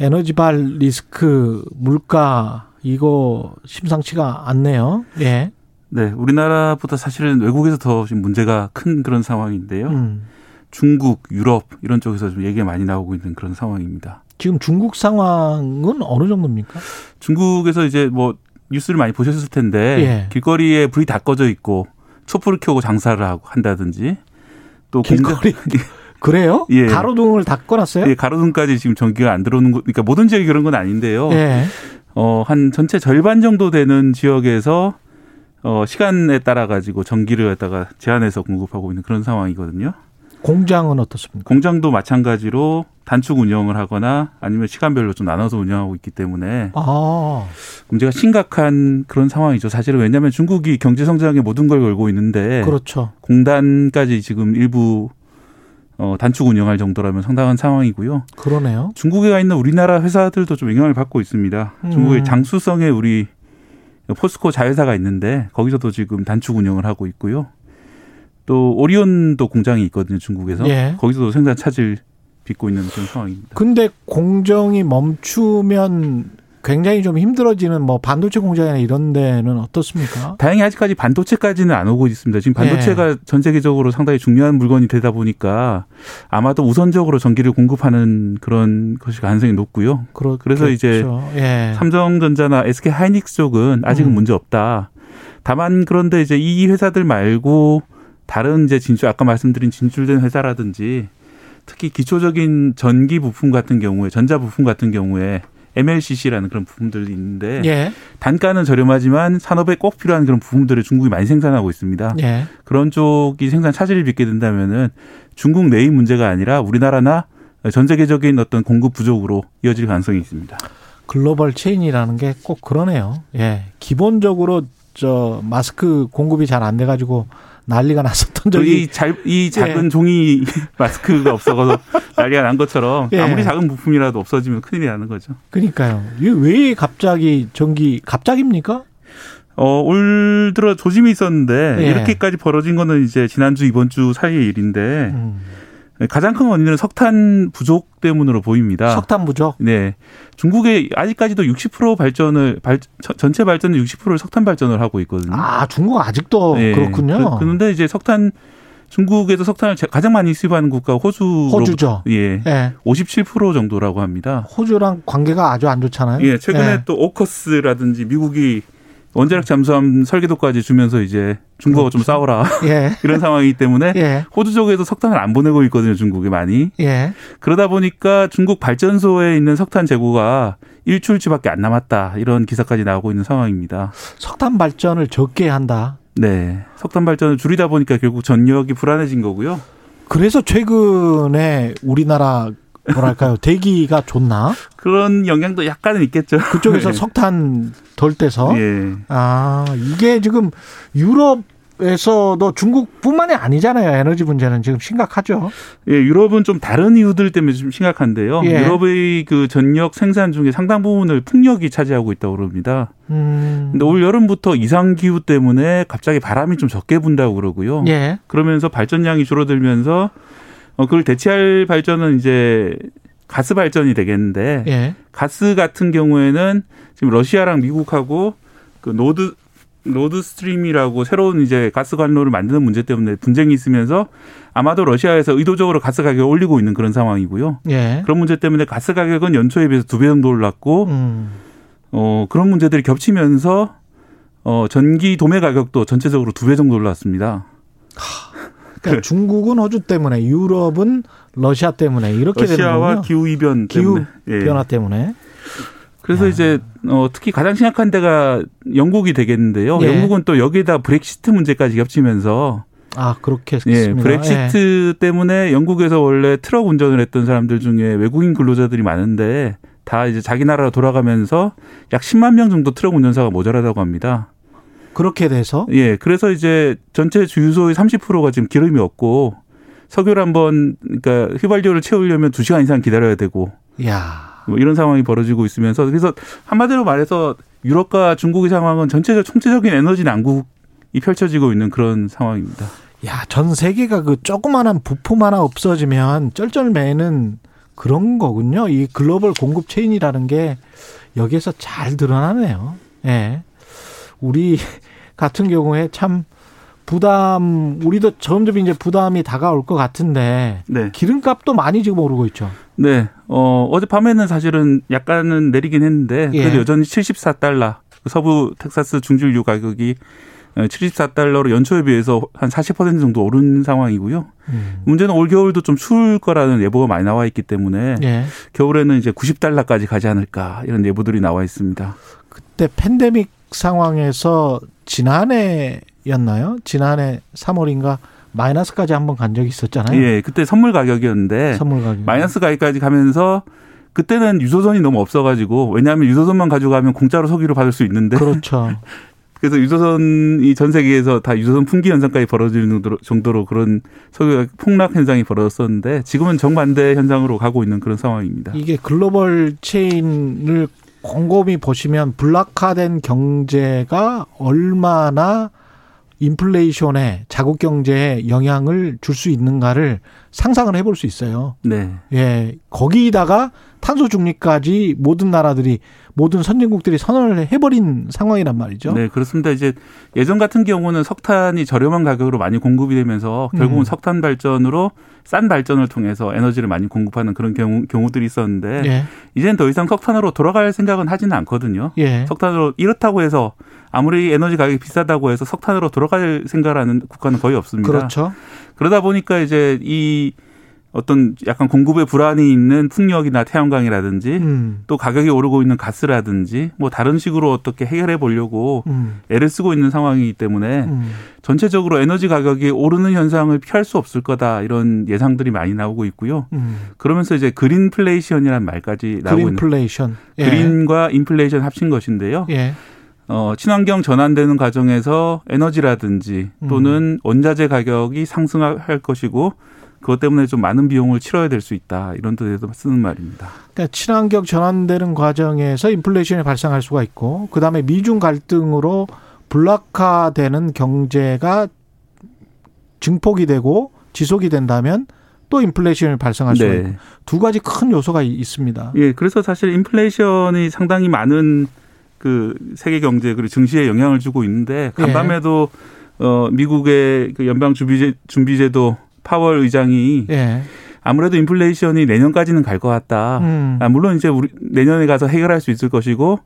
에너지발 리스크 물가 이거 심상치가 않네요. 예. 네, 우리나라보다 사실은 외국에서 더 지금 문제가 큰 그런 상황인데요. 음. 중국, 유럽 이런 쪽에서 좀 얘기가 많이 나오고 있는 그런 상황입니다. 지금 중국 상황은 어느 정도입니까? 중국에서 이제 뭐 뉴스를 많이 보셨을 텐데 예. 길거리에 불이 다 꺼져 있고 촛불을 켜고 장사를 하고 한다든지 또 길거리 공장- 그래요? 예. 가로등을 다 꺼놨어요? 예, 가로등까지 지금 전기가 안 들어오는 거, 그러니까 모든 지역이 그런 건 아닌데요. 예. 어, 한 전체 절반 정도 되는 지역에서 어, 시간에 따라 가지고 전기를 갖다가 제한해서 공급하고 있는 그런 상황이거든요. 공장은 어떻습니까? 공장도 마찬가지로 단축 운영을 하거나 아니면 시간별로 좀 나눠서 운영하고 있기 때문에 아, 문제가 심각한 그런 상황이죠. 사실은 왜냐하면 중국이 경제 성장에 모든 걸 걸고 있는데 그렇죠. 공단까지 지금 일부 어, 단축 운영할 정도라면 상당한 상황이고요. 그러네요. 중국에 가 있는 우리나라 회사들도 좀 영향을 받고 있습니다. 음. 중국의 장수성의 우리 포스코 자회사가 있는데 거기서도 지금 단축 운영을 하고 있고요. 또 오리온도 공장이 있거든요, 중국에서. 예. 거기서도 생산 차질 빚고 있는 그런 상황입니다. 근데 공정이 멈추면 굉장히 좀 힘들어지는 뭐 반도체 공장이나 이런 데는 어떻습니까? 다행히 아직까지 반도체까지는 안 오고 있습니다. 지금 반도체가 예. 전 세계적으로 상당히 중요한 물건이 되다 보니까 아마도 우선적으로 전기를 공급하는 그런 것이 가능성이 높고요. 그렇 그래서 이제 예. 삼성전자나 SK 하이닉스 쪽은 아직은 음. 문제 없다. 다만 그런데 이제 이 회사들 말고 다른 이제 진출 아까 말씀드린 진출된 회사라든지 특히 기초적인 전기 부품 같은 경우에 전자 부품 같은 경우에 MLCC라는 그런 부품들이 있는데 예. 단가는 저렴하지만 산업에 꼭 필요한 그런 부품들을 중국이 많이 생산하고 있습니다. 예. 그런 쪽이 생산 차질을 빚게 된다면은 중국 내의 문제가 아니라 우리나라나 전 세계적인 어떤 공급 부족으로 이어질 가능성이 있습니다. 글로벌 체인이라는 게 꼭 그러네요. 예. 기본적으로 저 마스크 공급이 잘 안 돼 가지고 난리가 났었던 적이 이, 잘, 이 작은 종이 마스크가 없어서 난리가 난 것처럼 예. 아무리 작은 부품이라도 없어지면 큰일이 나는 거죠. 그러니까요. 이게 왜 갑자기 전기 갑자기입니까? 어, 올 들어 조짐이 있었는데 예. 이렇게까지 벌어진 거는 이제 지난주 이번 주 사이의 일인데 음. 가장 큰 원인은 석탄 부족 때문으로 보입니다. 석탄 부족. 네. 중국에 아직까지도 60% 발전을 발, 전체 발전의 60%를 석탄 발전을 하고 있거든요. 아, 중국 아직도 네. 그렇군요. 그, 그런데 이제 석탄 중국에서 석탄을 제- 가장 많이 수입하는 국가가 호주 호주죠. 예. 예. 57% 정도라고 합니다. 호주랑 관계가 아주 안 좋잖아요. 예, 최근에 예. 또 오커스라든지 미국이 원자력 잠수함 설계도까지 주면서 이제 중국하고 좀 싸워라 예. 이런 상황이기 때문에 예. 호주 쪽에도 석탄을 안 보내고 있거든요, 중국에 많이. 예. 그러다 보니까 중국 발전소에 있는 석탄 재고가 일출치밖에 안 남았다 이런 기사까지 나오고 있는 상황입니다. 석탄 발전을 적게 한다. 네, 석탄 발전을 줄이다 보니까 결국 전력이 불안해진 거고요. 그래서 최근에 우리나라 뭐랄까요 대기가 좋나? 그런 영향도 약간은 있겠죠. 그쪽에서 네. 석탄 덜 떼서 예. 아 이게 지금 유럽 에서도 중국뿐만이 아니잖아요 에너지 문제는 지금 심각하죠. 예, 유럽은 좀 다른 이유들 때문에 좀 심각한데요. 예. 유럽의 그 전력 생산 중에 상당 부분을 풍력이 차지하고 있다고 그럽니다. 음. 근데 올 여름부터 이상 기후 때문에 갑자기 바람이 좀 적게 분다고 그러고요. 예. 그러면서 발전량이 줄어들면서 어 그걸 대체할 발전은 이제 가스 발전이 되겠는데 예. 가스 같은 경우에는 지금 러시아랑 미국하고 그 Nord Nord Stream이라고 새로운 이제 가스 관로를 만드는 문제 때문에 분쟁이 있으면서 아마도 러시아에서 의도적으로 가스 가격을 올리고 있는 그런 상황이고요. 예. 그런 문제 때문에 가스 가격은 연초에 비해서 두 배 정도 올랐고 음. 어 그런 문제들이 겹치면서 어 전기 도매 가격도 전체적으로 두 배 정도 올랐습니다. 그러니까 중국은 호주 때문에 유럽은 러시아 때문에 이렇게 되는 러시아와 거군요. 기후 이변 기후 때문에 예. 변화 때문에. 그래서 야. 이제 어 특히 가장 심각한 데가 영국이 되겠는데요. 예. 영국은 또 여기에다 브렉시트 문제까지 겹치면서 아 그렇게 예. 브렉시트 때문에 영국에서 원래 트럭 운전을 했던 사람들 중에 외국인 근로자들이 많은데 다 이제 자기 나라로 돌아가면서 약 10만 명 정도 트럭 운전사가 모자라다고 합니다. 그렇게 돼서 예, 그래서 이제 전체 주유소의 30%가 지금 기름이 없고 석유를 한번 그러니까 휘발유를 채우려면 2시간 이상 기다려야 되고 야 뭐 이런 상황이 벌어지고 있으면서 그래서 한마디로 말해서 유럽과 중국의 상황은 전체적 총체적인 에너지 난국이 펼쳐지고 있는 그런 상황입니다. 야, 전 세계가 그 조그마한 부품 하나 없어지면 쩔쩔매는 그런 거군요. 이 글로벌 공급 체인이라는 게 여기에서 잘 드러나네요. 예. 우리 같은 경우에 참 부담, 우리도 점점 이제 부담이 다가올 것 같은데 네. 기름값도 많이 지금 오르고 있죠. 네. 어, 어젯밤에는 사실은 약간은 내리긴 했는데 그래도 예. 여전히 74달러. 서부 텍사스 중진유 가격이 74달러로 연초에 비해서 한 40% 정도 오른 상황이고요. 음. 문제는 올 겨울도 좀 추울 거라는 예보가 많이 나와 있기 때문에 예. 겨울에는 이제 90달러까지 가지 않을까 이런 예보들이 나와 있습니다. 그때 팬데믹 상황에서 지난해였나요? 지난해 3월인가 마이너스까지 한번 간 적이 있었잖아요. 예, 그때 선물 가격이었는데 선물 가격. 마이너스 가격까지 가면서 그때는 유조선이 너무 없어가지고 왜냐하면 유조선만 가져가면 공짜로 석유를 받을 수 있는데 그렇죠. 그래서 유조선이 전 세계에서 다 유조선 풍기 현상까지 벌어지는 정도로, 정도로 그런 석유 폭락 현상이 벌어졌었는데 지금은 정반대 현상으로 가고 있는 그런 상황입니다. 이게 글로벌 체인을 곰곰이 보시면 블락화된 경제가 얼마나 인플레이션에 자국 경제에 영향을 줄 수 있는가를 상상을 해볼 수 있어요. 네. 예, 거기다가 탄소 중립까지 모든 나라들이 모든 선진국들이 선언을 해버린 상황이란 말이죠. 네, 그렇습니다. 이제 예전 같은 경우는 석탄이 저렴한 가격으로 많이 공급이 되면서 결국은 음. 석탄 발전으로 싼 발전을 통해서 에너지를 많이 공급하는 그런 경우, 경우 들이 있었는데 예, 이제는 더 이상 석탄으로 돌아갈 생각은 하지는 않거든요. 예, 석탄으로 이렇다고 해서 아무리 에너지 가격이 비싸다고 해서 석탄으로 돌아갈 생각하는 국가는 거의 없습니다. 그렇죠. 그러다 보니까 이제 이 어떤 약간 공급에 불안이 있는 풍력이나 태양광이라든지 음, 또 가격이 오르고 있는 가스라든지 뭐 다른 식으로 어떻게 해결해 보려고 음, 애를 쓰고 있는 상황이기 때문에 음. 전체적으로 에너지 가격이 오르는 현상을 피할 수 없을 거다 이런 예상들이 많이 나오고 있고요. 음. 그러면서 이제 그린플레이션이라는 말까지 나오고 있는 그린플레이션. 예. 그린과 인플레이션 합친 것인데요. 예. 어, 친환경 전환되는 과정에서 에너지라든지 또는 원자재 가격이 상승할 것이고 그것 때문에 좀 많은 비용을 치러야 될 수 있다 이런 뜻에서 쓰는 말입니다. 그러니까 친환경 전환되는 과정에서 인플레이션이 발생할 수가 있고 그 다음에 미중 갈등으로 블락화되는 경제가 증폭이 되고 지속이 된다면 또 인플레이션이 발생할 수가 있고 두 가지 큰 요소가 이- 있습니다. 예, 그래서 사실 인플레이션이 상당히 많은 그 세계 경제 그리고 증시에 영향을 주고 있는데 간밤에도 어 미국의 그 연방 준비제 준비제도 파월 의장이 예. 아무래도 인플레이션이 내년까지는 갈 것 같다. 음. 아, 물론 이제 우리 내년에 가서 해결할 수 있을 것이고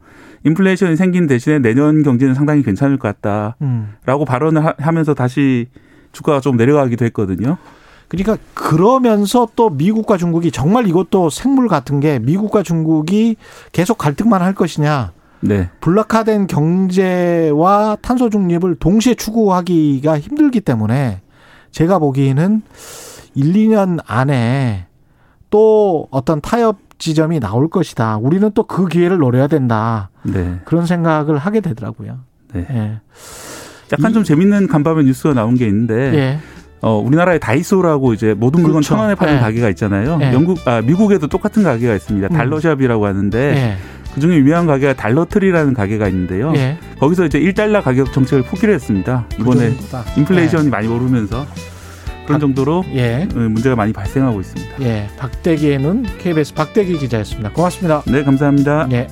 인플레이션이 생긴 대신에 내년 경제는 상당히 괜찮을 것 같다라고 음. 발언을 하- 하면서 다시 주가가 좀 내려가기도 했거든요. 그러니까 그러면서 또 미국과 중국이 정말 이것도 생물 같은 게 미국과 중국이 계속 갈등만 할 것이냐 네. 블락화된 경제와 탄소 중립을 동시에 추구하기가 힘들기 때문에 제가 보기에는 1, 2년 안에 또 어떤 타협 지점이 나올 것이다. 우리는 또 그 기회를 노려야 된다. 네. 그런 생각을 하게 되더라고요. 네. 예. 약간 이- 좀 재밌는 간밤에 뉴스가 나온 게 있는데 예. 어, 우리나라에 다이소라고 이제 모든 물건 그렇죠. 천 원에 파는 예. 가게가 있잖아요. 예. 영국, 아, 미국에도 똑같은 가게가 있습니다. 음. 달러샵이라고 하는데 예. 그 중에 유명한 가게가 달러트리라는 가게가 있는데요. 예. 거기서 이제 1달러 가격 정책을 포기를 했습니다. 그 이번에. 인플레이션이 많이 오르면서 그런 박- 정도로 예. 어, 문제가 많이 발생하고 있습니다. 예. 박대기의 눈 KBS 박대기 기자였습니다. 고맙습니다. 네, 감사합니다. 예.